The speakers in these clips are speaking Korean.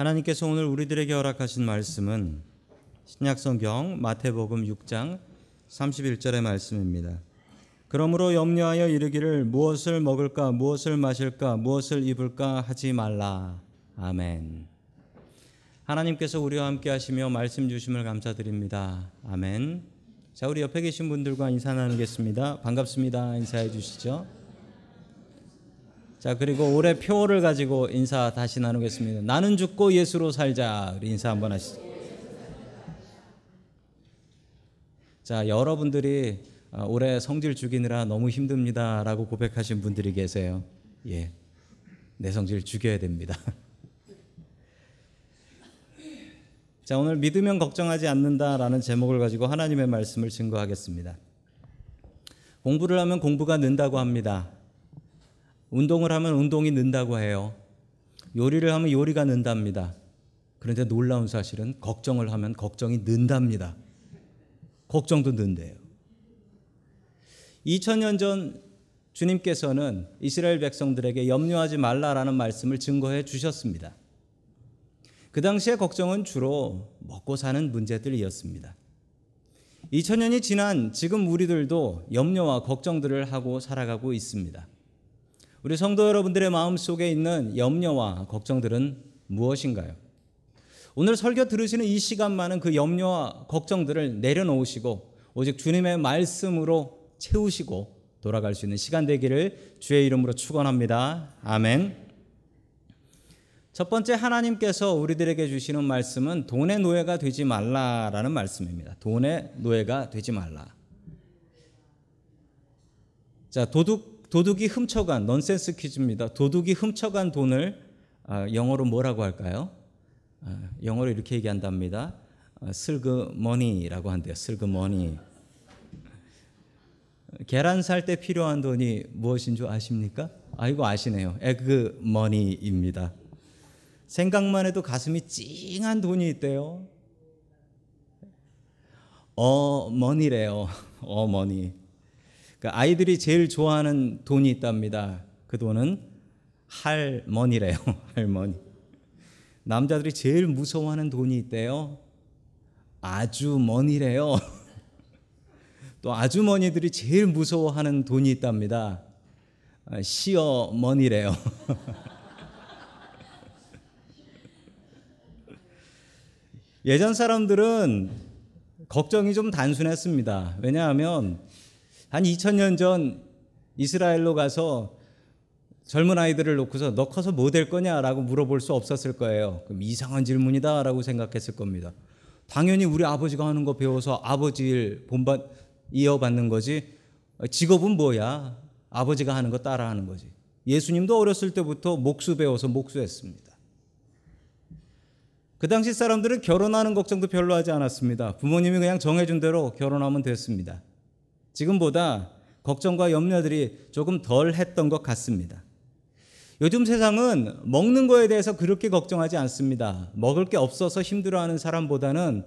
하나님께서 오늘 우리들에게 허락하신 말씀은 신약성경 마태복음 6장 31절의 말씀입니다. 그러므로 염려하여 이르기를 무엇을 먹을까 무엇을 마실까 무엇을 입을까 하지 말라. 아멘. 하나님께서 우리와 함께 하시며 말씀 주심을 감사드립니다. 아멘. 자, 우리 옆에 계신 분들과 인사 나누겠습니다. 반갑습니다. 인사해 주시죠. 자, 그리고 올해 표를 가지고 인사 다시 나누겠습니다. 나는 죽고 예수로 살자. 우리 인사 한번 하시죠. 자, 여러분들이 아, 올해 성질 죽이느라 너무 힘듭니다라고 고백하신 분들이 계세요. 예. 내 성질 죽여야 됩니다. 자, 오늘 믿으면 걱정하지 않는다라는 제목을 가지고 하나님의 말씀을 증거하겠습니다. 공부를 하면 공부가 는다고 합니다. 운동을 하면 운동이 는다고 해요. 요리를 하면 요리가 는답니다. 그런데 놀라운 사실은 걱정을 하면 걱정이 는답니다. 걱정도 는대요. 2000년 전 주님께서는 이스라엘 백성들에게 염려하지 말라라는 말씀을 증거해 주셨습니다. 그 당시의 걱정은 주로 먹고 사는 문제들이었습니다. 2000년이 지난 지금 우리들도 염려와 걱정들을 하고 살아가고 있습니다. 우리 성도 여러분들의 마음 속에 있는 염려와 걱정들은 무엇인가요? 오늘 설교 들으시는 이 시간만은 그 염려와 걱정들을 내려놓으시고 오직 주님의 말씀으로 채우시고 돌아갈 수 있는 시간 되기를 주의 이름으로 축원합니다. 아멘. 첫 번째 하나님께서 우리들에게 주시는 말씀은 돈의 노예가 되지 말라라는 말씀입니다. 돈의 노예가 되지 말라. 자, 도둑 도둑이 훔쳐간 넌센스 퀴즈입니다. 도둑이 훔쳐간 돈을 아, 영어로 뭐라고 할까요? 아, 영어로 이렇게 얘기한답니다. 아, 슬그머니라고 한대요. 슬그머니. 계란 살 때 필요한 돈이 무엇인 줄 아십니까? 아이고 아시네요. 에그머니입니다. 생각만 해도 가슴이 찡한 돈이 있대요. 어머니래요. 어머니. 그러니까 아이들이 제일 좋아하는 돈이 있답니다. 그 돈은 할머니래요. 할머니. 남자들이 제일 무서워하는 돈이 있대요. 아주머니래요. 또 아주머니들이 제일 무서워하는 돈이 있답니다. 아, 시어머니래요. 예전 사람들은 걱정이 좀 단순했습니다. 왜냐하면 한 2000년 전 이스라엘로 가서 젊은 아이들을 놓고서 너 커서 뭐 될 거냐라고 물어볼 수 없었을 거예요. 그럼 이상한 질문이다라고 생각했을 겁니다. 당연히 우리 아버지가 하는 거 배워서 아버지 일 본받 이어받는 거지. 직업은 뭐야? 아버지가 하는 거 따라하는 거지. 예수님도 어렸을 때부터 목수 배워서 목수했습니다. 그 당시 사람들은 결혼하는 걱정도 별로 하지 않았습니다. 부모님이 그냥 정해준 대로 결혼하면 됐습니다. 지금보다 걱정과 염려들이 조금 덜 했던 것 같습니다. 요즘 세상은 먹는 거에 대해서 그렇게 걱정하지 않습니다. 먹을 게 없어서 힘들어하는 사람보다는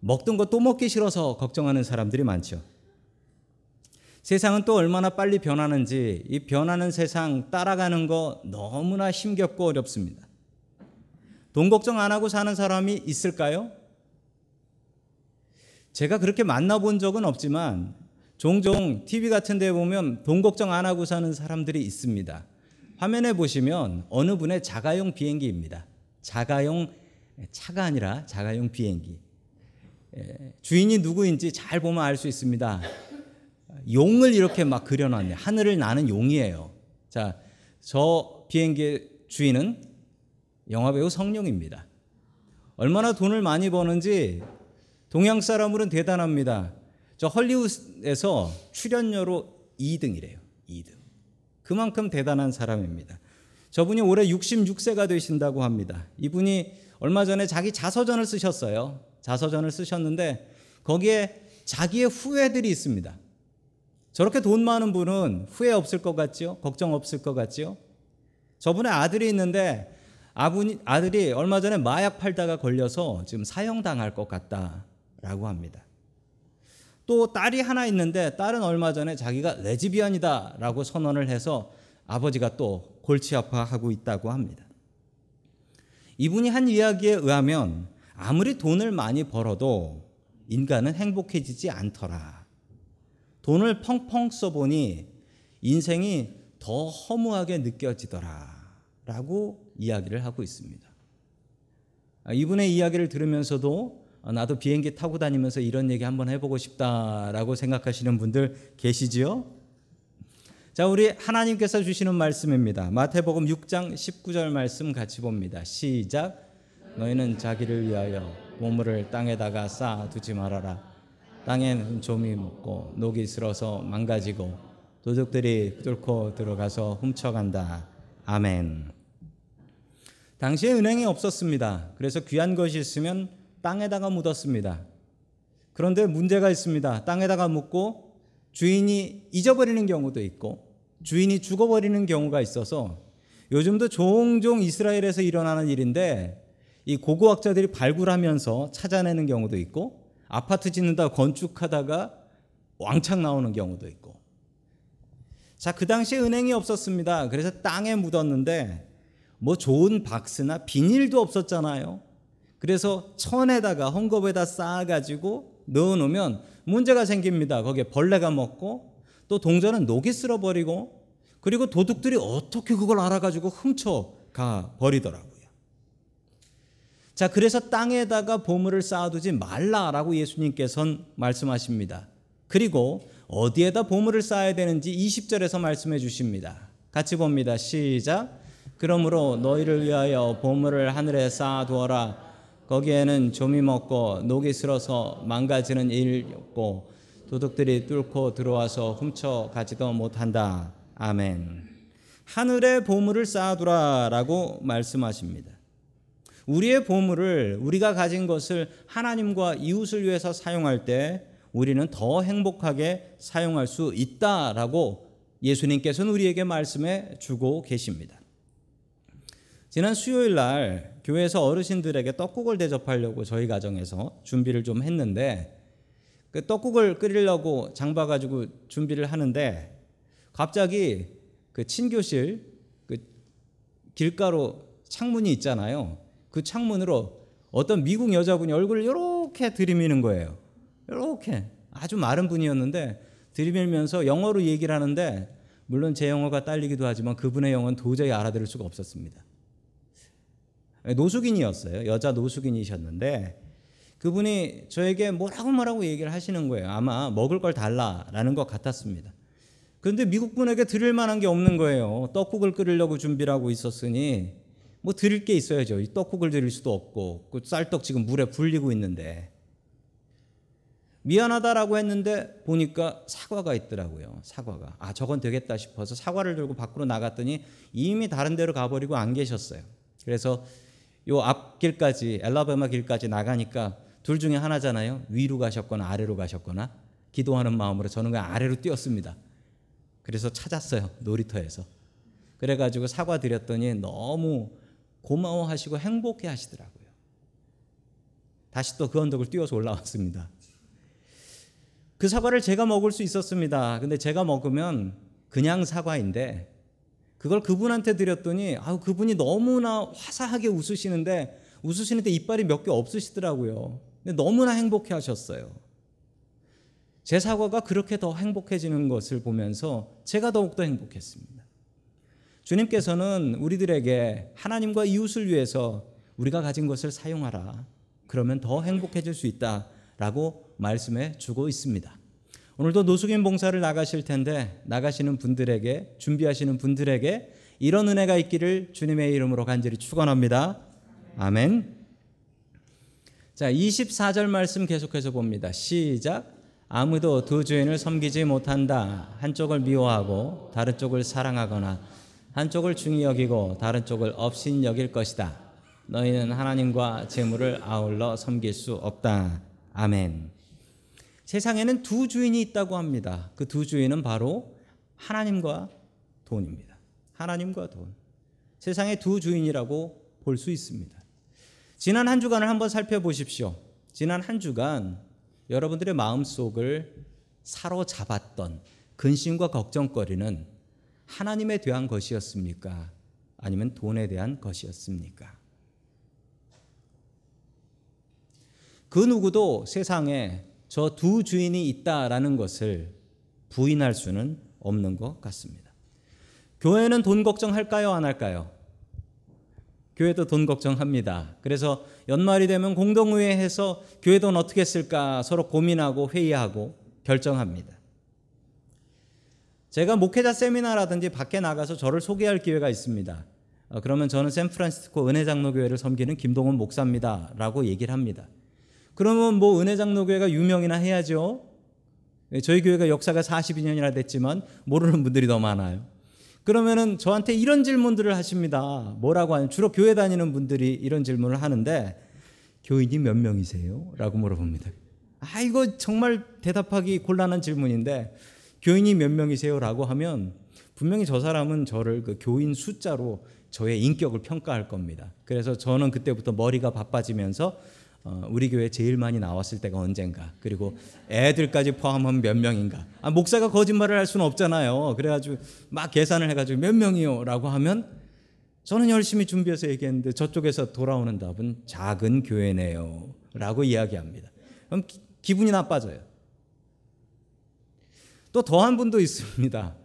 먹던 거 또 먹기 싫어서 걱정하는 사람들이 많죠. 세상은 또 얼마나 빨리 변하는지 이 변하는 세상 따라가는 거 너무나 힘겹고 어렵습니다. 돈 걱정 안 하고 사는 사람이 있을까요? 제가 그렇게 만나본 적은 없지만 종종 TV 같은 데 보면 돈 걱정 안 하고 사는 사람들이 있습니다. 화면에 보시면 어느 분의 자가용 비행기입니다. 자가용 차가 아니라 자가용 비행기. 주인이 누구인지 잘 보면 알 수 있습니다. 용을 이렇게 막 그려놨네. 하늘을 나는 용이에요. 자, 저 비행기의 주인은 영화배우 성룡입니다. 얼마나 돈을 많이 버는지 동양 사람으로는 대단합니다. 저 헐리우드에서 출연료로 2등이래요. 2등. 그만큼 대단한 사람입니다. 저분이 올해 66세가 되신다고 합니다. 이분이 얼마 전에 자기 자서전을 쓰셨어요. 자서전을 쓰셨는데 거기에 자기의 후회들이 있습니다. 저렇게 돈 많은 분은 후회 없을 것 같지요? 걱정 없을 것 같지요? 저분의 아들이 있는데 아들이 얼마 전에 마약 팔다가 걸려서 지금 사형당할 것 같다라고 합니다. 또 딸이 하나 있는데 딸은 얼마 전에 자기가 레즈비언이다라고 선언을 해서 아버지가 또 골치 아파하고 있다고 합니다. 이분이 한 이야기에 의하면 아무리 돈을 많이 벌어도 인간은 행복해지지 않더라. 돈을 펑펑 써보니 인생이 더 허무하게 느껴지더라. 라고 이야기를 하고 있습니다. 아, 이분의 이야기를 들으면서도 아, 나도 비행기 타고 다니면서 이런 얘기 한번 해보고 싶다라고 생각하시는 분들 계시지요? 자, 우리 하나님께서 주시는 말씀입니다. 마태복음 6장 19절 말씀 같이 봅니다. 시작. 너희는 자기를 위하여 보물을 땅에다가 쌓아두지 말아라. 땅엔 좀이 먹고 녹이 슬어서 망가지고 도둑들이 뚫고 들어가서 훔쳐간다. 아멘. 당시에 은행이 없었습니다. 그래서 귀한 것이 있으면 땅에다가 묻었습니다. 그런데 문제가 있습니다. 땅에다가 묻고 주인이 잊어버리는 경우도 있고 주인이 죽어버리는 경우가 있어서 요즘도 종종 이스라엘에서 일어나는 일인데 이 고고학자들이 발굴하면서 찾아내는 경우도 있고 아파트 짓는다 건축하다가 왕창 나오는 경우도 있고 자, 그 당시에 은행이 없었습니다. 그래서 땅에 묻었는데 뭐 좋은 박스나 비닐도 없었잖아요. 그래서 천에다가 헝겊에다 쌓아가지고 넣어놓으면 문제가 생깁니다. 거기에 벌레가 먹고 또 동전은 녹이 쓸어버리고 그리고 도둑들이 어떻게 그걸 알아가지고 훔쳐가 버리더라고요. 자, 그래서 땅에다가 보물을 쌓아두지 말라라고 예수님께서는 말씀하십니다. 그리고 어디에다 보물을 쌓아야 되는지 20절에서 말씀해 주십니다. 같이 봅니다. 시작. 그러므로 너희를 위하여 보물을 하늘에 쌓아두어라. 거기에는 좀이 먹고 녹이 슬어서 망가지는 일 없고 도둑들이 뚫고 들어와서 훔쳐 가지도 못한다. 아멘. 하늘에 보물을 쌓아두라라고 말씀하십니다. 우리의 보물을 우리가 가진 것을 하나님과 이웃을 위해서 사용할 때 우리는 더 행복하게 사용할 수 있다라고 예수님께서는 우리에게 말씀해 주고 계십니다. 지난 수요일 날 교회에서 어르신들에게 떡국을 대접하려고 저희 가정에서 준비를 좀 했는데 그 떡국을 끓이려고 장봐 가지고 준비를 하는데 갑자기 그 친교실 그 길가로 창문이 있잖아요. 그 창문으로 어떤 미국 여자분이 얼굴을 이렇게 들이미는 거예요. 이렇게 아주 마른 분이었는데 들이밀면서 영어로 얘기를 하는데 물론 제 영어가 딸리기도 하지만 그분의 영어는 도저히 알아들을 수가 없었습니다. 노숙인이었어요. 여자 노숙인이셨는데 그분이 저에게 뭐라고 뭐라고 얘기를 하시는 거예요. 아마 먹을 걸 달라라는 것 같았습니다. 그런데 미국 분에게 드릴 만한 게 없는 거예요. 떡국을 끓이려고 준비를 하고 있었으니 뭐 드릴 게 있어야죠. 떡국을 드릴 수도 없고 그 쌀떡 지금 물에 불리고 있는데 미안하다라고 했는데 보니까 사과가 있더라고요. 사과가. 아, 저건 되겠다 싶어서 사과를 들고 밖으로 나갔더니 이미 다른 데로 가버리고 안 계셨어요. 그래서 요 앞길까지, 엘라베마 길까지 나가니까 둘 중에 하나잖아요. 위로 가셨거나 아래로 가셨거나 기도하는 마음으로 저는 그냥 아래로 뛰었습니다. 그래서 찾았어요. 놀이터에서. 그래 가지고 사과 드렸더니 너무 고마워하시고 행복해 하시더라고요. 다시 또 그 언덕을 뛰어서 올라왔습니다. 그 사과를 제가 먹을 수 있었습니다. 근데 제가 먹으면 그냥 사과인데 그걸 그분한테 드렸더니 아우 그분이 너무나 화사하게 웃으시는데 웃으시는데 이빨이 몇 개 없으시더라고요. 근데 너무나 행복해 하셨어요. 제 사과가 그렇게 더 행복해지는 것을 보면서 제가 더욱더 행복했습니다. 주님께서는 우리들에게 하나님과 이웃을 위해서 우리가 가진 것을 사용하라. 그러면 더 행복해질 수 있다 라고 말씀해 주고 있습니다. 오늘도 노숙인 봉사를 나가실 텐데 나가시는 분들에게 준비하시는 분들에게 이런 은혜가 있기를 주님의 이름으로 간절히 축원합니다. 아멘. 자, 24절 말씀 계속해서 봅니다. 시작. 아무도 두 주인을 섬기지 못한다. 한쪽을 미워하고 다른 쪽을 사랑하거나 한쪽을 중히 여기고 다른 쪽을 업신 여길 것이다. 너희는 하나님과 재물을 아울러 섬길 수 없다. 아멘. 세상에는 두 주인이 있다고 합니다. 그 두 주인은 바로 하나님과 돈입니다. 하나님과 돈. 세상의 두 주인이라고 볼 수 있습니다. 지난 한 주간을 한번 살펴보십시오. 지난 한 주간 여러분들의 마음속을 사로잡았던 근심과 걱정거리는 하나님에 대한 것이었습니까? 아니면 돈에 대한 것이었습니까? 그 누구도 세상에 저 두 주인이 있다라는 것을 부인할 수는 없는 것 같습니다. 교회는 돈 걱정할까요? 안 할까요? 교회도 돈 걱정합니다. 그래서 연말이 되면 공동회의해서 교회 돈 어떻게 쓸까 서로 고민하고 회의하고 결정합니다. 제가 목회자 세미나라든지 밖에 나가서 저를 소개할 기회가 있습니다. 어, 그러면 저는 샌프란시스코 은혜장로교회를 섬기는 김동훈 목사입니다라고 얘기를 합니다. 그러면 뭐 은혜장로교회가 유명이나 해야죠. 네, 저희 교회가 역사가 42년이나 됐지만 모르는 분들이 더 많아요. 그러면은 저한테 이런 질문들을 하십니다. 뭐라고 하냐? 주로 교회 다니는 분들이 이런 질문을 하는데 교인이 몇 명이세요? 라고 물어봅니다. 아, 이거 정말 대답하기 곤란한 질문인데 교인이 몇 명이세요? 라고 하면 분명히 저 사람은 저를 그 교인 숫자로 저의 인격을 평가할 겁니다. 그래서 저는 그때부터 머리가 바빠지면서 어, 우리 교회 제일 많이 나왔을 때가 언젠가. 그리고 애들까지 포함하면 몇 명인가. 아, 목사가 거짓말을 할 수는 없잖아요. 그래가지고 막 계산을 해가지고 몇 명이요? 라고 하면 저는 열심히 준비해서 얘기했는데 저쪽에서 돌아오는 답은 작은 교회네요. 라고 이야기합니다. 그럼 기, 기분이 나빠져요. 또 더한 분도 있습니다.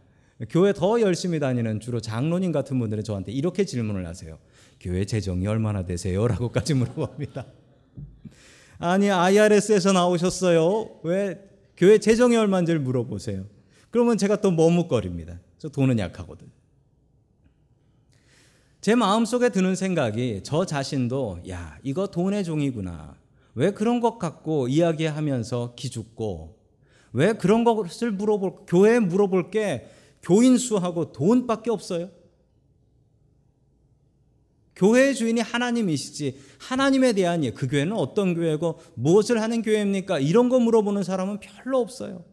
교회 더 열심히 다니는 주로 장로님 같은 분들은 저한테 이렇게 질문을 하세요 교회 재정이 얼마나 되세요? 라고까지 물어봅니다 아니 IRS에서 나오셨어요. 왜 교회 재정이 얼마인지를 물어보세요. 그러면 제가 또 머뭇거립니다. 저 돈은 약하거든. 제 마음속에 드는 생각이 저 자신도 야 이거 돈의 종이구나. 왜 그런 것 갖고 이야기하면서 기죽고 왜 그런 것을 물어볼 교회에 물어볼 게 교인 수하고 돈밖에 없어요. 교회 주인이 하나님이시지 하나님에 대한 예, 그 교회는 어떤 교회고 무엇을 하는 교회입니까? 이런 거 물어보는 사람은 별로 없어요.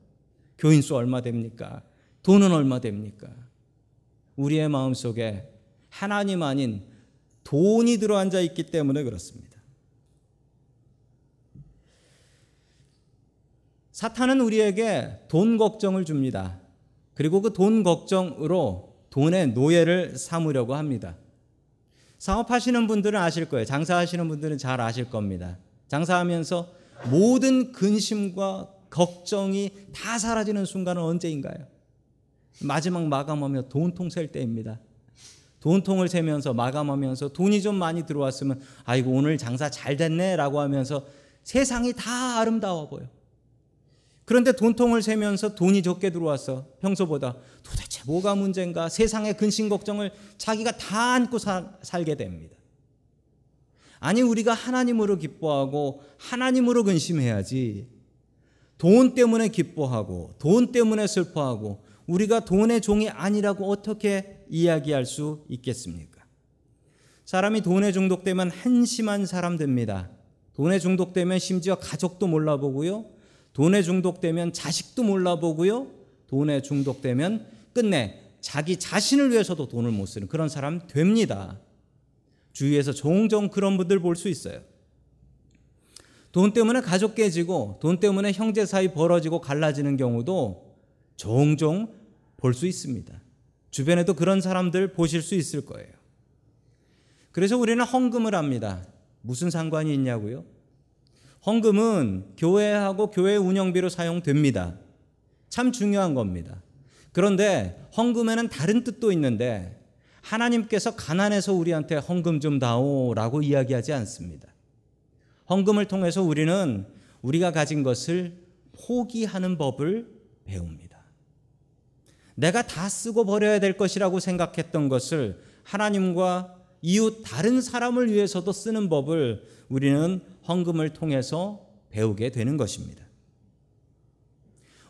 교인 수 얼마 됩니까? 돈은 얼마 됩니까? 우리의 마음 속에 하나님 아닌 돈이 들어앉아 있기 때문에 그렇습니다. 사탄은 우리에게 돈 걱정을 줍니다. 그리고 그 돈 걱정으로 돈의 노예를 삼으려고 합니다. 사업하시는 분들은 아실 거예요. 장사하시는 분들은 잘 아실 겁니다. 장사하면서 모든 근심과 걱정이 다 사라지는 순간은 언제인가요? 마지막 마감하며 돈통 셀 때입니다. 돈통을 세면서 마감하면서 돈이 좀 많이 들어왔으면 아이고 오늘 장사 잘 됐네라고 하면서 세상이 다 아름다워 보여. 그런데 돈통을 세면서 돈이 적게 들어왔어. 평소보다 도대체 뭐가 문제인가? 세상의 근심 걱정을 자기가 다 안고 사, 살게 됩니다. 아니 우리가 하나님으로 기뻐하고 하나님으로 근심해야지. 돈 때문에 기뻐하고 돈 때문에 슬퍼하고 우리가 돈의 종이 아니라고 어떻게 이야기할 수 있겠습니까? 사람이 돈에 중독되면 한심한 사람 됩니다. 돈에 중독되면 심지어 가족도 몰라보고요. 돈에 중독되면 자식도 몰라보고요. 돈에 중독되면 끝내 자기 자신을 위해서도 돈을 못 쓰는 그런 사람 됩니다. 주위에서 종종 그런 분들 볼 수 있어요. 돈 때문에 가족 깨지고 돈 때문에 형제 사이 벌어지고 갈라지는 경우도 종종 볼 수 있습니다. 주변에도 그런 사람들 보실 수 있을 거예요. 그래서 우리는 헌금을 합니다. 무슨 상관이 있냐고요? 헌금은 교회하고 교회 운영비로 사용됩니다. 참 중요한 겁니다. 그런데 헌금에는 다른 뜻도 있는데 하나님께서 가난해서 우리한테 헌금 좀 다오라고 이야기하지 않습니다. 헌금을 통해서 우리는 우리가 가진 것을 포기하는 법을 배웁니다. 내가 다 쓰고 버려야 될 것이라고 생각했던 것을 하나님과 이웃 다른 사람을 위해서도 쓰는 법을 우리는 헌금을 통해서 배우게 되는 것입니다.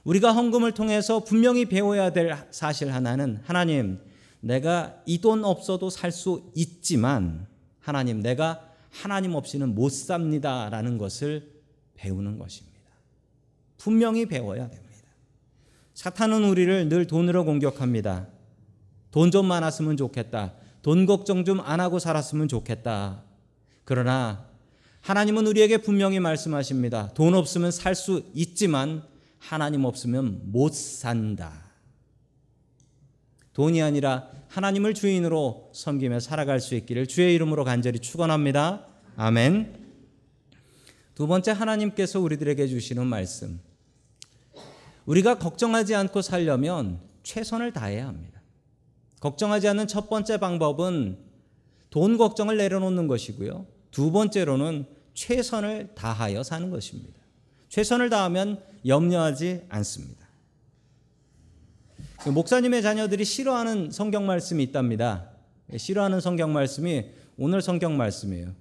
우리가 헌금을 통해서 분명히 배워야 될 사실 하나는 하나님, 내가 이 돈 없어도 살 수 있지만 하나님, 내가 하나님 없이는 못 삽니다 라는 것을 배우는 것입니다. 분명히 배워야 됩니다. 사탄은 우리를 늘 돈으로 공격합니다. 돈 좀 많았으면 좋겠다. 돈 걱정 좀 안 하고 살았으면 좋겠다. 그러나 하나님은 우리에게 분명히 말씀하십니다. 돈 없으면 살 수 있지만 하나님 없으면 못 산다. 돈이 아니라 하나님을 주인으로 섬기며 살아갈 수 있기를 주의 이름으로 간절히 축원합니다. 아멘. 두 번째 하나님께서 우리들에게 주시는 말씀. 우리가 걱정하지 않고 살려면 최선을 다해야 합니다. 걱정하지 않는 첫 번째 방법은 돈 걱정을 내려놓는 것이고요. 두 번째로는 최선을 다하여 사는 것입니다. 최선을 다하면 염려하지 않습니다. 그 목사님의 자녀들이 싫어하는 성경 말씀이 있답니다. 싫어하는 성경 말씀이 오늘 성경 말씀이에요.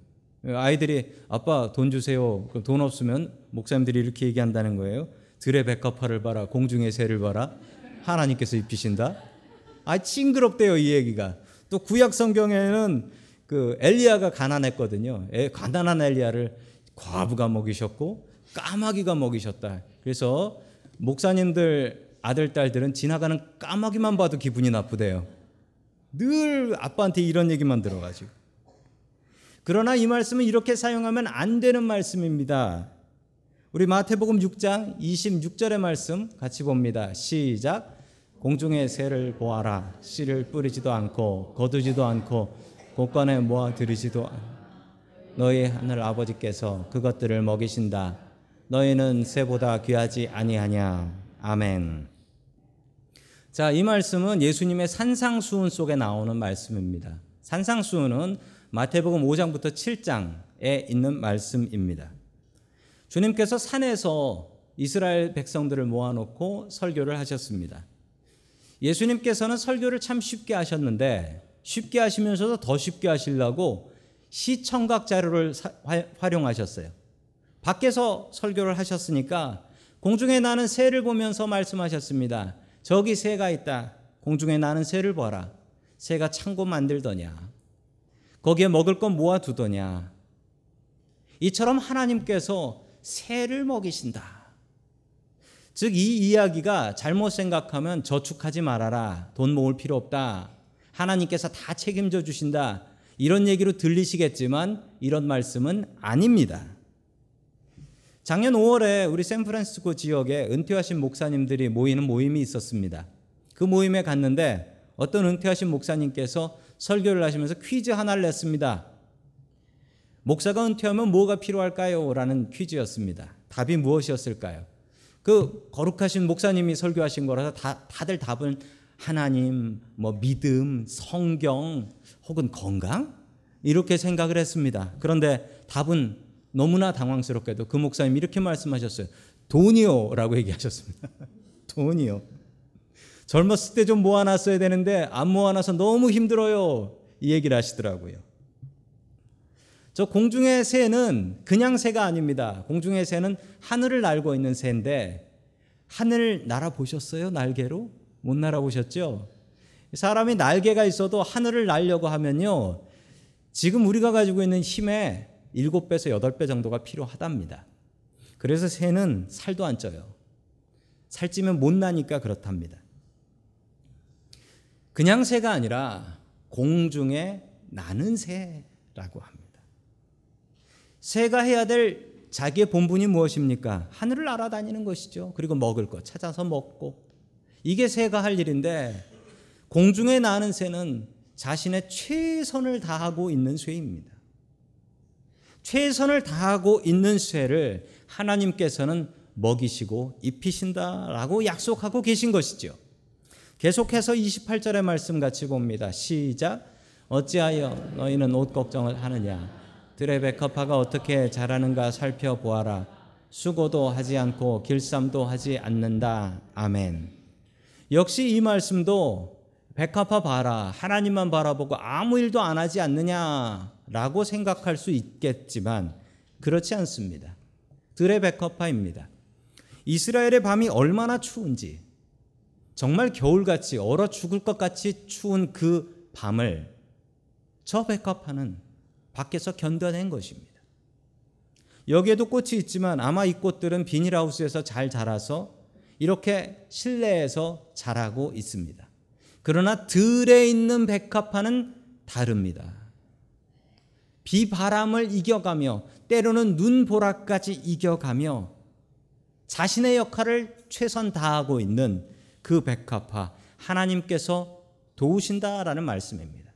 아이들이 아빠 돈 주세요. 돈 없으면 목사님들이 이렇게 얘기한다는 거예요. 들의 백합화를 봐라. 공중의 새를 봐라. 하나님께서 입히신다. 아 징그럽대요 이 얘기가. 또 구약 성경에는 그 엘리야가 가난했거든요. 가난한 엘리야를 과부가 먹이셨고 까마귀가 먹이셨다. 그래서 목사님들 아들 딸들은 지나가는 까마귀만 봐도 기분이 나쁘대요. 늘 아빠한테 이런 얘기만 들어가지고. 그러나 이 말씀은 이렇게 사용하면 안 되는 말씀입니다. 우리 마태복음 6장 26절의 말씀 같이 봅니다. 시작. 공중의 새를 보아라. 씨를 뿌리지도 않고 거두지도 않고 곳간에 모아 들이지도 너희 하늘 아버지께서 그것들을 먹이신다. 너희는 새보다 귀하지 아니하냐. 아멘. 자, 이 말씀은 예수님의 산상수훈 속에 나오는 말씀입니다. 산상수훈은 마태복음 5장부터 7장에 있는 말씀입니다. 주님께서 산에서 이스라엘 백성들을 모아놓고 설교를 하셨습니다. 예수님께서는 설교를 참 쉽게 하셨는데 쉽게 하시면서도 더 쉽게 하시려고 시청각 자료를 활용하셨어요. 밖에서 설교를 하셨으니까 공중에 나는 새를 보면서 말씀하셨습니다. 저기 새가 있다. 공중에 나는 새를 봐라. 새가 창고 만들더냐. 거기에 먹을 건 모아두더냐. 이처럼 하나님께서 새를 먹이신다. 즉, 이 이야기가 잘못 생각하면 저축하지 말아라. 돈 모을 필요 없다. 하나님께서 다 책임져 주신다. 이런 얘기로 들리시겠지만 이런 말씀은 아닙니다. 작년 5월에 우리 샌프란시스코 지역에 은퇴하신 목사님들이 모이는 모임이 있었습니다. 그 모임에 갔는데 어떤 은퇴하신 목사님께서 설교를 하시면서 퀴즈 하나를 냈습니다. 목사가 은퇴하면 뭐가 필요할까요? 라는 퀴즈였습니다. 답이 무엇이었을까요? 그 거룩하신 목사님이 설교하신 거라서 다, 다들 답은 하나님, 뭐 믿음, 성경, 혹은 건강? 이렇게 생각을 했습니다. 그런데 답은 너무나 당황스럽게도 그 목사님 이렇게 말씀하셨어요. 돈이요. 라고 얘기하셨습니다. 돈이요. 젊었을 때 좀 모아놨어야 되는데 안 모아놔서 너무 힘들어요. 이 얘기를 하시더라고요. 저 공중의 새는 그냥 새가 아닙니다. 공중의 새는 하늘을 날고 있는 새인데 하늘 날아 보셨어요? 날개로? 못 날아 보셨죠? 사람이 날개가 있어도 하늘을 날려고 하면요. 지금 우리가 가지고 있는 힘의 7배에서 8배 정도가 필요하답니다. 그래서 새는 살도 안 쪄요. 살찌면 못 나니까 그렇답니다. 그냥 새가 아니라 공중에 나는 새라고 합니다. 새가 해야 될 자기의 본분이 무엇입니까? 하늘을 날아다니는 것이죠. 그리고 먹을 것 찾아서 먹고 이게 새가 할 일인데 공중에 나는 새는 자신의 최선을 다하고 있는 쇠입니다. 최선을 다하고 있는 쇠를 하나님께서는 먹이시고 입히신다라고 약속하고 계신 것이죠. 계속해서 28절의 말씀 같이 봅니다. 시작. 어찌하여 너희는 옷 걱정을 하느냐? 백합화가 어떻게 자라는가 살펴보아라. 수고도 하지 않고 길쌈도 하지 않는다. 아멘. 역시 이 말씀도 백합화 봐라. 하나님만 바라보고 아무 일도 안 하지 않느냐라고 생각할 수 있겠지만 그렇지 않습니다. 들의 백합화입니다. 이스라엘의 밤이 얼마나 추운지 정말 겨울같이 얼어 죽을 것 같이 추운 그 밤을 저 백합화는 밖에서 견뎌낸 것입니다. 여기에도 꽃이 있지만 아마 이 꽃들은 비닐하우스에서 잘 자라서 이렇게 실내에서 자라고 있습니다. 그러나 들에 있는 백합화는 다릅니다. 비바람을 이겨가며 때로는 눈보라까지 이겨가며 자신의 역할을 최선 다하고 있는 그 백합화 하나님께서 도우신다라는 말씀입니다.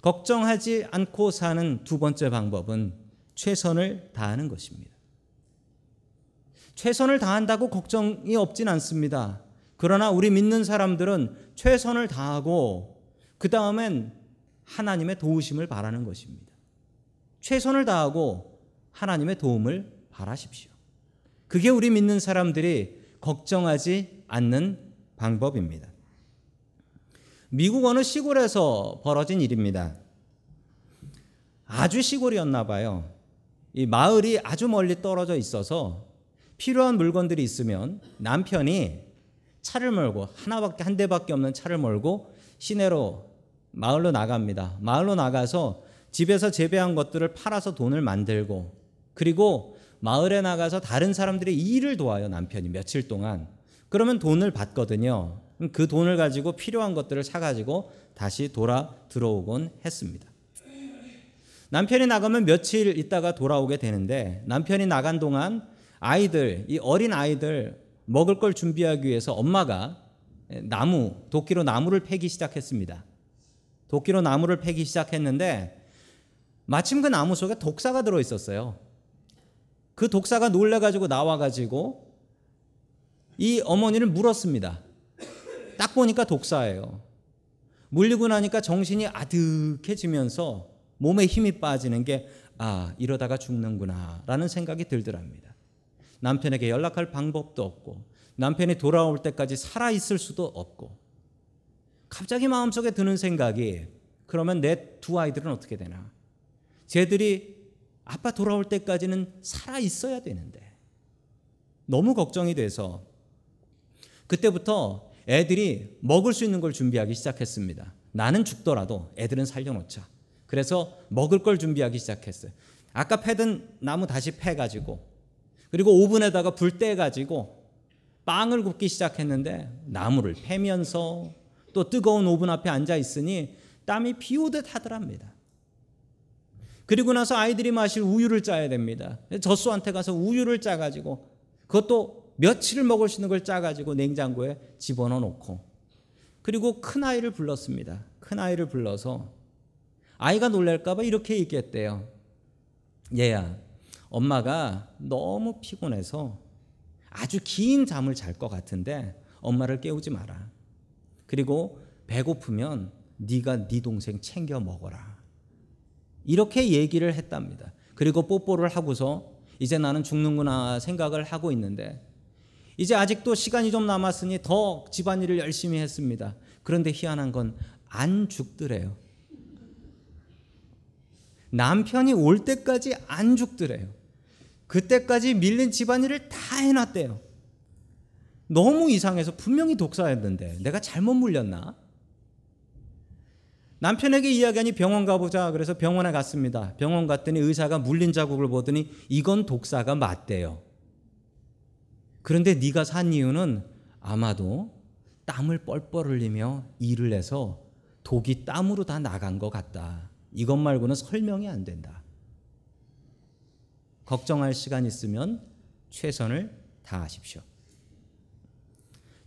걱정하지 않고 사는 두 번째 방법은 최선을 다하는 것입니다. 최선을 다한다고 걱정이 없진 않습니다. 그러나 우리 믿는 사람들은 최선을 다하고 그 다음엔 하나님의 도우심을 바라는 것입니다. 최선을 다하고 하나님의 도움을 바라십시오. 그게 우리 믿는 사람들이 걱정하지 않는 방법입니다. 미국 어느 시골에서 벌어진 일입니다. 아주 시골이었나 봐요. 이 마을이 아주 멀리 떨어져 있어서 필요한 물건들이 있으면 남편이 차를 몰고 하나밖에 한 대밖에 없는 차를 몰고 시내로 마을로 나갑니다. 마을로 나가서 집에서 재배한 것들을 팔아서 돈을 만들고 그리고 마을에 나가서 다른 사람들의 일을 도와요 남편이 며칠 동안 그러면 돈을 받거든요. 그 돈을 가지고 필요한 것들을 사가지고 다시 돌아 들어오곤 했습니다. 남편이 나가면 며칠 있다가 돌아오게 되는데 남편이 나간 동안 아이들, 이 어린 아이들 먹을 걸 준비하기 위해서 엄마가 나무, 도끼로 나무를 패기 시작했습니다. 도끼로 나무를 패기 시작했는데 마침 그 나무 속에 독사가 들어 있었어요. 그 독사가 놀래 가지고 나와 가지고 이 어머니를 물었습니다. 딱 보니까 독사예요. 물리고 나니까 정신이 아득해지면서 몸에 힘이 빠지는 게 아, 이러다가 죽는구나 라는 생각이 들더랍니다. 남편에게 연락할 방법도 없고 남편이 돌아올 때까지 살아 있을 수도 없고 갑자기 마음속에 드는 생각이 그러면 내 두 아이들은 어떻게 되나? 쟤들이 아빠 돌아올 때까지는 살아 있어야 되는데 너무 걱정이 돼서 그때부터 애들이 먹을 수 있는 걸 준비하기 시작했습니다. 나는 죽더라도 애들은 살려놓자. 그래서 먹을 걸 준비하기 시작했어요. 아까 패든 나무 다시 패가지고 그리고 오븐에다가 불 떼가지고 빵을 굽기 시작했는데 나무를 패면서 또 뜨거운 오븐 앞에 앉아 있으니 땀이 비 오듯 하더랍니다. 그리고 나서 아이들이 마실 우유를 짜야 됩니다. 젖소한테 가서 우유를 짜 가지고 그것도 며칠을 먹을 수 있는 걸 짜 가지고 냉장고에 집어넣어 놓고 그리고 큰 아이를 불렀습니다. 큰 아이를 불러서 아이가 놀랄까봐 이렇게 얘기했대요. 얘야, 엄마가 너무 피곤해서 아주 긴 잠을 잘 것 같은데 엄마를 깨우지 마라. 그리고 배고프면 네가 네 동생 챙겨 먹어라. 이렇게 얘기를 했답니다. 그리고 뽀뽀를 하고서 이제 나는 죽는구나 생각을 하고 있는데 이제 아직도 시간이 좀 남았으니 더 집안일을 열심히 했습니다. 그런데 희한한 건 안 죽더래요. 남편이 올 때까지 안 죽더래요. 그때까지 밀린 집안일을 다 해놨대요. 너무 이상해서 분명히 독사였는데 내가 잘못 물렸나? 남편에게 이야기하니 병원 가보자. 그래서 병원에 갔습니다. 병원 갔더니 의사가 물린 자국을 보더니 이건 독사가 맞대요. 그런데 네가 산 이유는 아마도 땀을 뻘뻘 흘리며 일을 해서 독이 땀으로 다 나간 것 같다. 이것 말고는 설명이 안 된다. 걱정할 시간 있으면 최선을 다하십시오.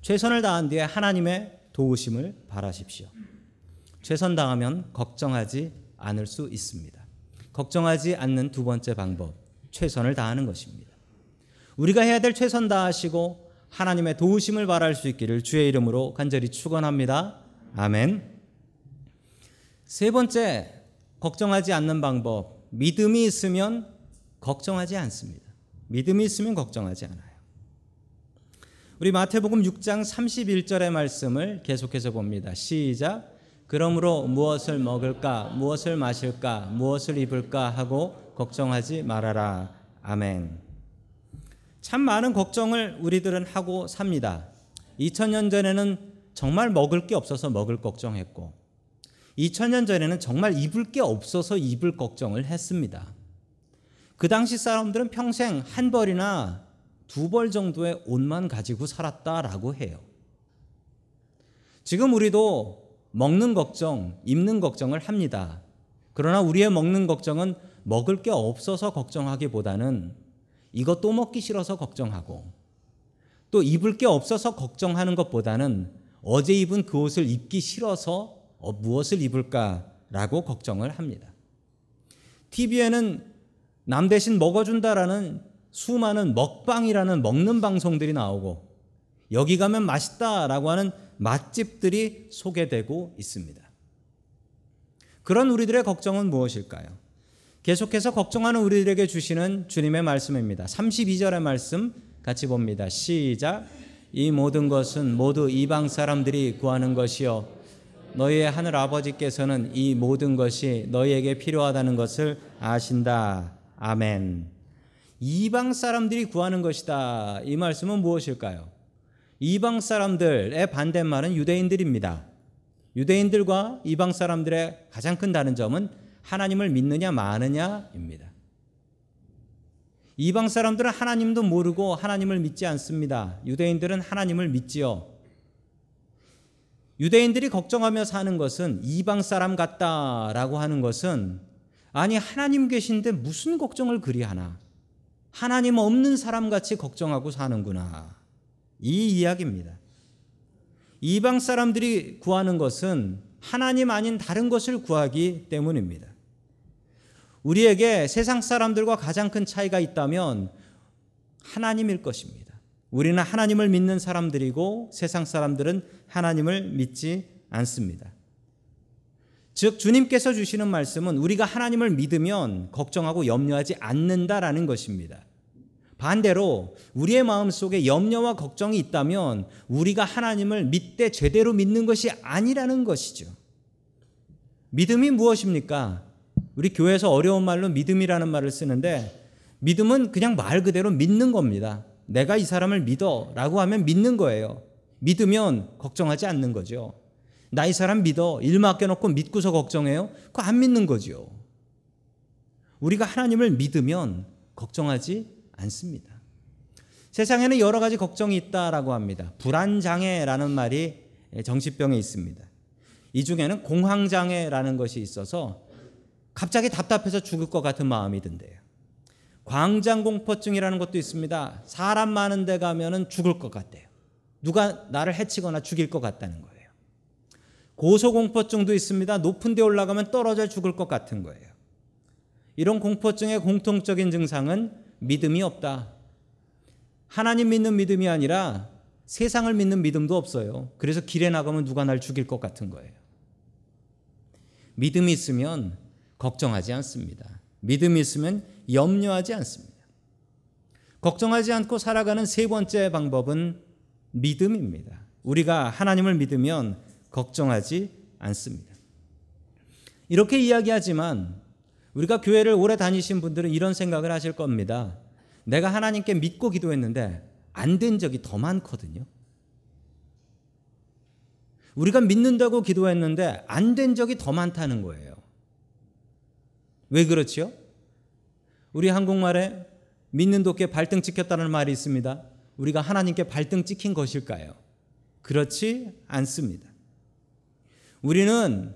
최선을 다한 뒤에 하나님의 도우심을 바라십시오. 최선 당하면 걱정하지 않을 수 있습니다. 걱정하지 않는 두 번째 방법, 최선을 다하는 것입니다. 우리가 해야 될 최선 다하시고 하나님의 도우심을 바랄 수 있기를 주의 이름으로 간절히 축원합니다. 아멘. 세 번째, 걱정하지 않는 방법, 믿음이 있으면 걱정하지 않습니다. 믿음이 있으면 걱정하지 않아요. 우리 마태복음 6장 31절의 말씀을 계속해서 봅니다. 시작. 그러므로 무엇을 먹을까, 무엇을 마실까, 무엇을 입을까 하고 걱정하지 말아라. 아멘. 참 많은 걱정을 우리들은 하고 삽니다. 2000년 전에는 정말 먹을 게 없어서 먹을 걱정했고, 2000년 전에는 정말 입을 게 없어서 입을 걱정을 했습니다. 그 당시 사람들은 평생 한 벌이나 두 벌 정도의 옷만 가지고 살았다라고 해요. 지금 우리도 먹는 걱정, 입는 걱정을 합니다. 그러나 우리의 먹는 걱정은 먹을 게 없어서 걱정하기보다는 이것 또 먹기 싫어서 걱정하고 또 입을 게 없어서 걱정하는 것보다는 어제 입은 그 옷을 입기 싫어서 어, 무엇을 입을까라고 걱정을 합니다. TV에는 남 대신 먹어준다라는 수많은 먹방이라는 먹는 방송들이 나오고 여기 가면 맛있다라고 하는 맛집들이 소개되고 있습니다. 그런 우리들의 걱정은 무엇일까요? 계속해서 걱정하는 우리들에게 주시는 주님의 말씀입니다. 32절의 말씀 같이 봅니다. 시작. 이 모든 것은 모두 이방 사람들이 구하는 것이요. 너희의 하늘 아버지께서는 이 모든 것이 너희에게 필요하다는 것을 아신다. 아멘. 이방 사람들이 구하는 것이다. 이 말씀은 무엇일까요? 이방 사람들의 반대말은 유대인들입니다. 유대인들과 이방 사람들의 가장 큰 다른 점은 하나님을 믿느냐 마느냐입니다. 이방 사람들은 하나님도 모르고 하나님을 믿지 않습니다. 유대인들은 하나님을 믿지요. 유대인들이 걱정하며 사는 것은 이방 사람 같다라고 하는 것은 아니 하나님 계신데 무슨 걱정을 그리 하나? 하나님 없는 사람 같이 걱정하고 사는구나. 이 이야기입니다. 이방 사람들이 구하는 것은 하나님 아닌 다른 것을 구하기 때문입니다. 우리에게 세상 사람들과 가장 큰 차이가 있다면 하나님일 것입니다. 우리는 하나님을 믿는 사람들이고 세상 사람들은 하나님을 믿지 않습니다. 즉 주님께서 주시는 말씀은 우리가 하나님을 믿으면 걱정하고 염려하지 않는다라는 것입니다. 반대로 우리의 마음 속에 염려와 걱정이 있다면 우리가 하나님을 믿되 제대로 믿는 것이 아니라는 것이죠. 믿음이 무엇입니까? 우리 교회에서 어려운 말로 믿음이라는 말을 쓰는데 믿음은 그냥 말 그대로 믿는 겁니다. 내가 이 사람을 믿어 라고 하면 믿는 거예요. 믿으면 걱정하지 않는 거죠. 나 이 사람 믿어. 일 맡겨놓고 믿고서 걱정해요? 그거 안 믿는 거죠. 우리가 하나님을 믿으면 걱정하지 않습니다. 세상에는 여러 가지 걱정이 있다라고 합니다. 불안장애라는 말이 정신병에 있습니다. 이 중에는 공황장애라는 것이 있어서 갑자기 답답해서 죽을 것 같은 마음이 든대요. 광장공포증이라는 것도 있습니다. 사람 많은 데 가면은 죽을 것 같대요. 누가 나를 해치거나 죽일 것 같다는 거예요. 고소공포증도 있습니다. 높은 데 올라가면 떨어져 죽을 것 같은 거예요. 이런 공포증의 공통적인 증상은 믿음이 없다. 하나님 믿는 믿음이 아니라 세상을 믿는 믿음도 없어요. 그래서 길에 나가면 누가 날 죽일 것 같은 거예요. 믿음이 있으면 걱정하지 않습니다. 믿음이 있으면 염려하지 않습니다. 걱정하지 않고 살아가는 세 번째 방법은 믿음입니다. 우리가 하나님을 믿으면 걱정하지 않습니다. 이렇게 이야기하지만 우리가 교회를 오래 다니신 분들은 이런 생각을 하실 겁니다. 내가 하나님께 믿고 기도했는데 안 된 적이 더 많거든요. 우리가 믿는다고 기도했는데 안 된 적이 더 많다는 거예요. 왜 그렇지요? 우리 한국말에 믿는 도께 발등 찍혔다는 말이 있습니다. 우리가 하나님께 발등 찍힌 것일까요? 그렇지 않습니다. 우리는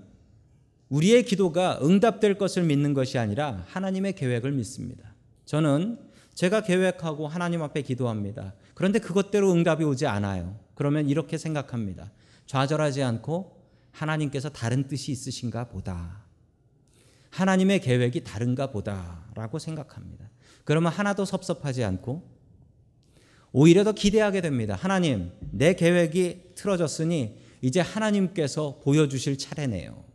우리의 기도가 응답될 것을 믿는 것이 아니라 하나님의 계획을 믿습니다. 저는 제가 계획하고 하나님 앞에 기도합니다. 그런데 그것대로 응답이 오지 않아요. 그러면 이렇게 생각합니다. 좌절하지 않고 하나님께서 다른 뜻이 있으신가 보다. 하나님의 계획이 다른가 보다라고 생각합니다. 그러면 하나도 섭섭하지 않고 오히려 더 기대하게 됩니다. 하나님, 내 계획이 틀어졌으니 이제 하나님께서 보여주실 차례네요.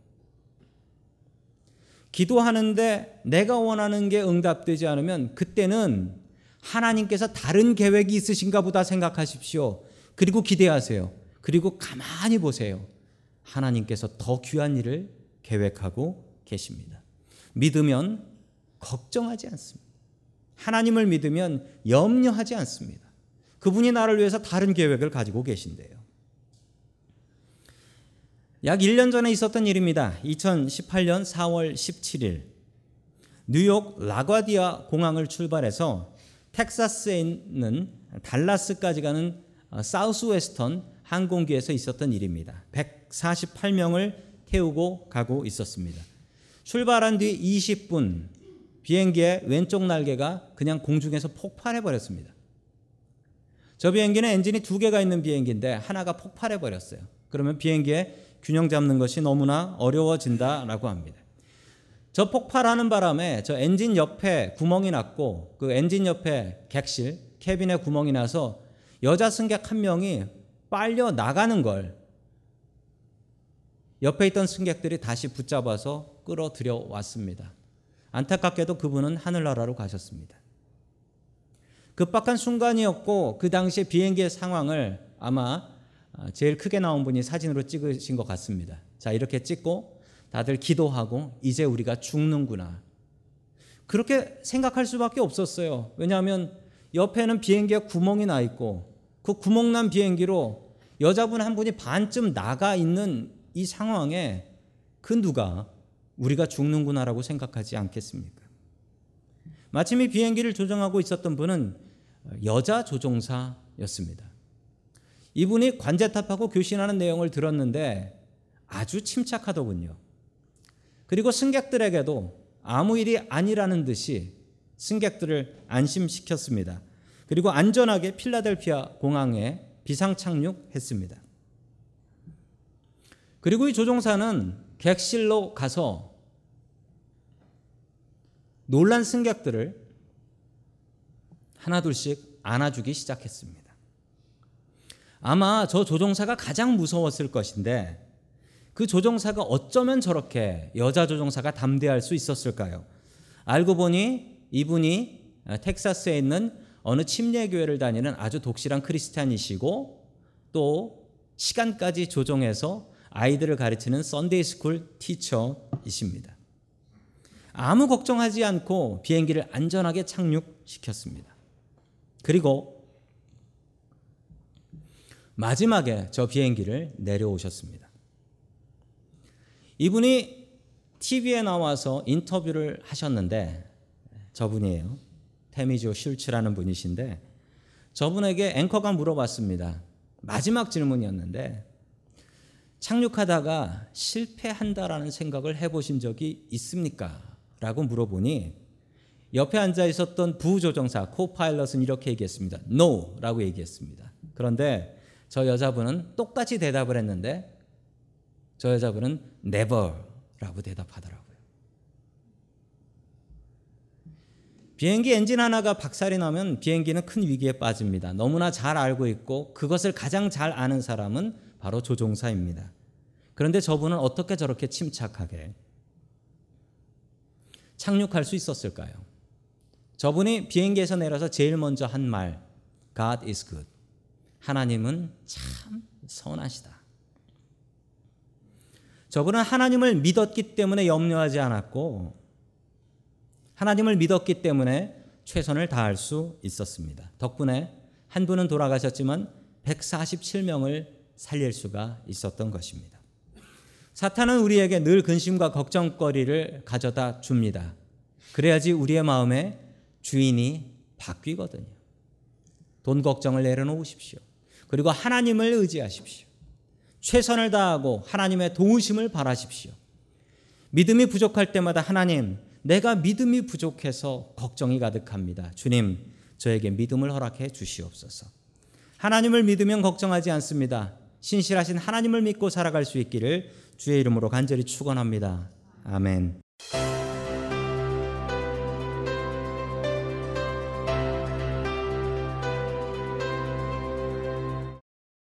기도하는데 내가 원하는 게 응답되지 않으면 그때는 하나님께서 다른 계획이 있으신가 보다 생각하십시오. 그리고 기대하세요. 그리고 가만히 보세요. 하나님께서 더 귀한 일을 계획하고 계십니다. 믿으면 걱정하지 않습니다. 하나님을 믿으면 염려하지 않습니다. 그분이 나를 위해서 다른 계획을 가지고 계신데요. 약 1년 전에 있었던 일입니다. 2018년 4월 17일 뉴욕 라과디아 공항을 출발해서 텍사스에 있는 달라스까지 가는 사우스 웨스턴 항공기에서 있었던 일입니다. 148명을 태우고 가고 있었습니다. 출발한 뒤 20분 비행기의 왼쪽 날개가 그냥 공중에서 폭발해 버렸습니다. 저 비행기는 엔진이 두 개가 있는 비행기인데 하나가 폭발해 버렸어요. 그러면 비행기의 균형 잡는 것이 너무나 어려워진다라고 합니다. 저 폭발하는 바람에 저 엔진 옆에 구멍이 났고 그 엔진 옆에 객실 캐빈에 구멍이 나서 여자 승객 한 명이 빨려 나가는 걸 옆에 있던 승객들이 다시 붙잡아서 끌어들여 왔습니다. 안타깝게도 그분은 하늘나라로 가셨습니다. 급박한 순간이었고 그 당시에 비행기의 상황을 아마 제일 크게 나온 분이 사진으로 찍으신 것 같습니다. 자, 이렇게 찍고 다들 기도하고 이제 우리가 죽는구나. 그렇게 생각할 수밖에 없었어요. 왜냐하면 옆에는 비행기에 구멍이 나 있고 그 구멍 난 비행기로 여자분 한 분이 반쯤 나가 있는 이 상황에 그 누가 우리가 죽는구나라고 생각하지 않겠습니까? 마침 이 비행기를 조종하고 있었던 분은 여자 조종사였습니다. 이분이 관제탑하고 교신하는 내용을 들었는데 아주 침착하더군요. 그리고 승객들에게도 아무 일이 아니라는 듯이 승객들을 안심시켰습니다. 그리고 안전하게 필라델피아 공항에 비상 착륙했습니다. 그리고 이 조종사는 객실로 가서 놀란 승객들을 하나둘씩 안아주기 시작했습니다. 아마 저 조종사가 가장 무서웠을 것인데 그 조종사가 어쩌면 저렇게 여자 조종사가 담대할 수 있었을까요? 알고 보니 이분이 텍사스에 있는 어느 침례교회를 다니는 아주 독실한 크리스찬이시고 또 시간까지 조정해서 아이들을 가르치는 Sunday school teacher이십니다. 아무 걱정하지 않고 비행기를 안전하게 착륙시켰습니다. 그리고 마지막에 저 비행기를 내려오셨습니다. 이분이 TV에 나와서 인터뷰를 하셨는데 저분이에요. 테미조 슐츠라는 분이신데 저분에게 앵커가 물어봤습니다. 마지막 질문이었는데 착륙하다가 실패한다라는 생각을 해보신 적이 있습니까? 라고 물어보니 옆에 앉아 있었던 부조정사 코파일럿은 이렇게 얘기했습니다. No 라고 얘기했습니다. 그런데 저 여자분은 똑같이 대답을 했는데 저 여자분은 never 라고 대답하더라고요. 비행기 엔진 하나가 박살이 나면 비행기는 큰 위기에 빠집니다. 너무나 잘 알고 있고 그것을 가장 잘 아는 사람은 바로 조종사입니다. 그런데 저분은 어떻게 저렇게 침착하게 착륙할 수 있었을까요? 저분이 비행기에서 내려서 제일 먼저 한 말, God is good. 하나님은 참 선하시다. 저분은 하나님을 믿었기 때문에 염려하지 않았고, 하나님을 믿었기 때문에 최선을 다할 수 있었습니다. 덕분에 한 분은 돌아가셨지만 147명을 살릴 수가 있었던 것입니다. 사탄은 우리에게 늘 근심과 걱정거리를 가져다 줍니다. 그래야지 우리의 마음에 주인이 바뀌거든요. 돈 걱정을 내려놓으십시오. 그리고 하나님을 의지하십시오. 최선을 다하고 하나님의 도우심을 바라십시오. 믿음이 부족할 때마다 하나님, 내가 믿음이 부족해서 걱정이 가득합니다. 주님, 저에게 믿음을 허락해 주시옵소서. 하나님을 믿으면 걱정하지 않습니다. 신실하신 하나님을 믿고 살아갈 수 있기를 주의 이름으로 간절히 축원합니다. 아멘.